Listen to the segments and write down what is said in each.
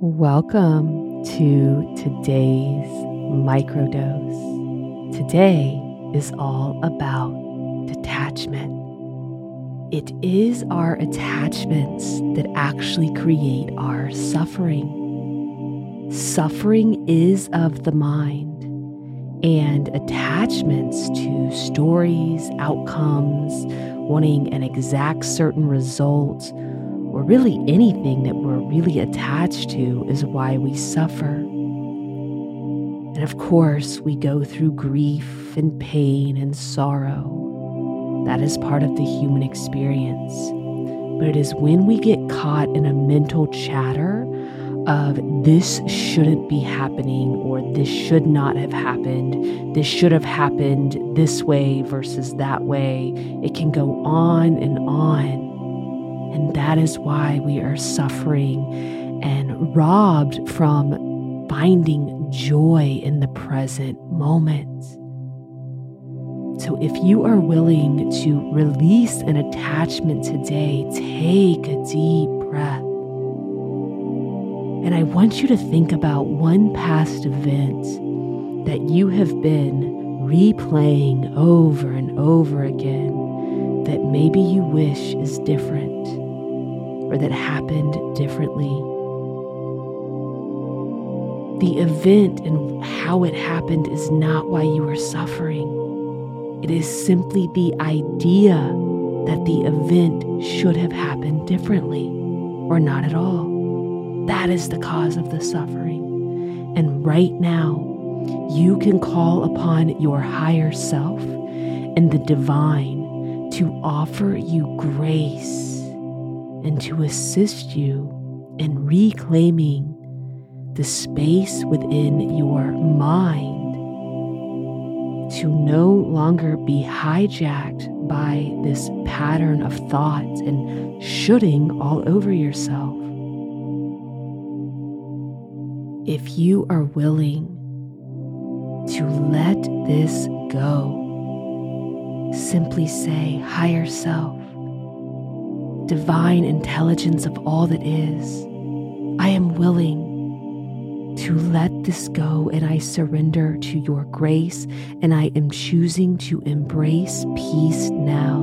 Welcome to today's microdose. Today is all about detachment. It is our attachments that actually create our suffering. Suffering is of the mind, and attachments to stories, outcomes, wanting an exact certain result or really anything that we're really attached to, is why we suffer. And of course, we go through grief and pain and sorrow. That is part of the human experience. But it is when we get caught in a mental chatter of this shouldn't be happening or this should not have happened, this should have happened this way versus that way. It can go on and on. And that is why we are suffering and robbed from finding joy in the present moment. So, if you are willing to release an attachment today, take a deep breath. And I want you to think about one past event that you have been replaying over and over again that maybe you wish is different or that happened differently. The event and how it happened is not why you are suffering. It is simply the idea that the event should have happened differently or not at all. That is the cause of the suffering. And right now, you can call upon your higher self and the divine to offer you grace and to assist you in reclaiming the space within your mind to no longer be hijacked by this pattern of thoughts and shoulding all over yourself. If you are willing to let this go, simply say, Higher Self, divine intelligence of all that is, I am willing to let this go and I surrender to your grace and I am choosing to embrace peace now.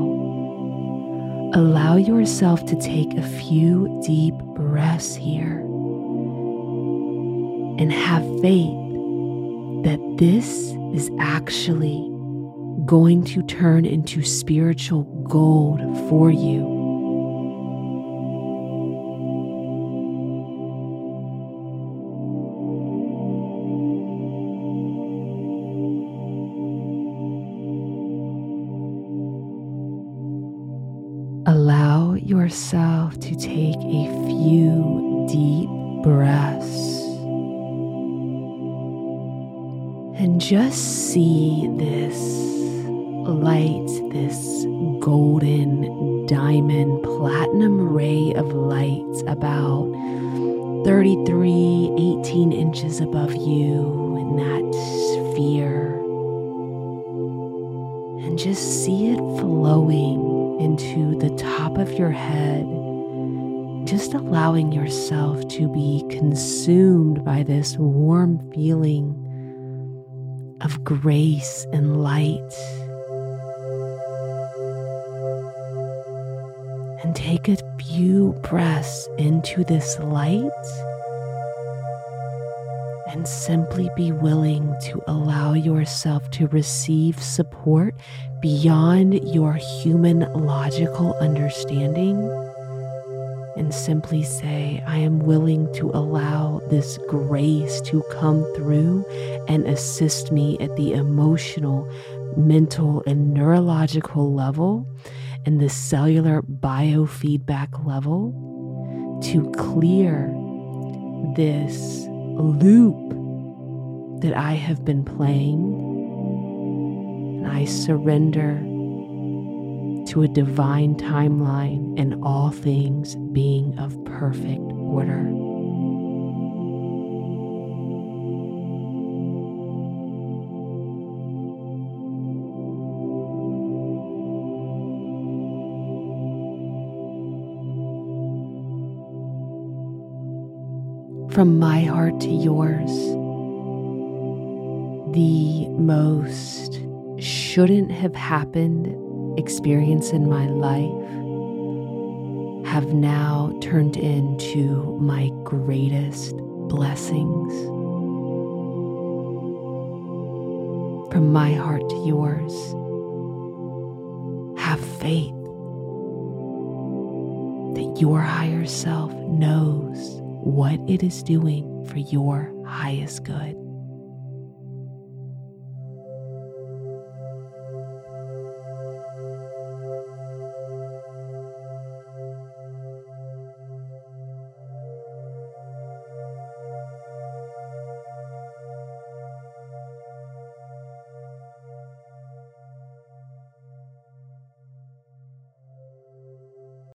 Allow yourself to take a few deep breaths here and have faith that this is actually going to turn into spiritual gold for you. Allow yourself to take a few deep breaths and just see this light, this golden diamond platinum ray of light about 33, 18 inches above you in that sphere. And just see it flowing into the top of your head, just allowing yourself to be consumed by this warm feeling of grace and light. And take a few breaths into this light and simply be willing to allow yourself to receive support beyond your human logical understanding. And simply say, I am willing to allow this grace to come through and assist me at the emotional, mental, and neurological level and the cellular biofeedback level to clear this loop that I have been playing. And I surrender to a divine timeline and all things being of perfect order. From my heart to yours, the most shouldn't have happened experience in my life have now turned into my greatest blessings. From my heart to yours, have faith that your higher self knows what it is doing for your highest good.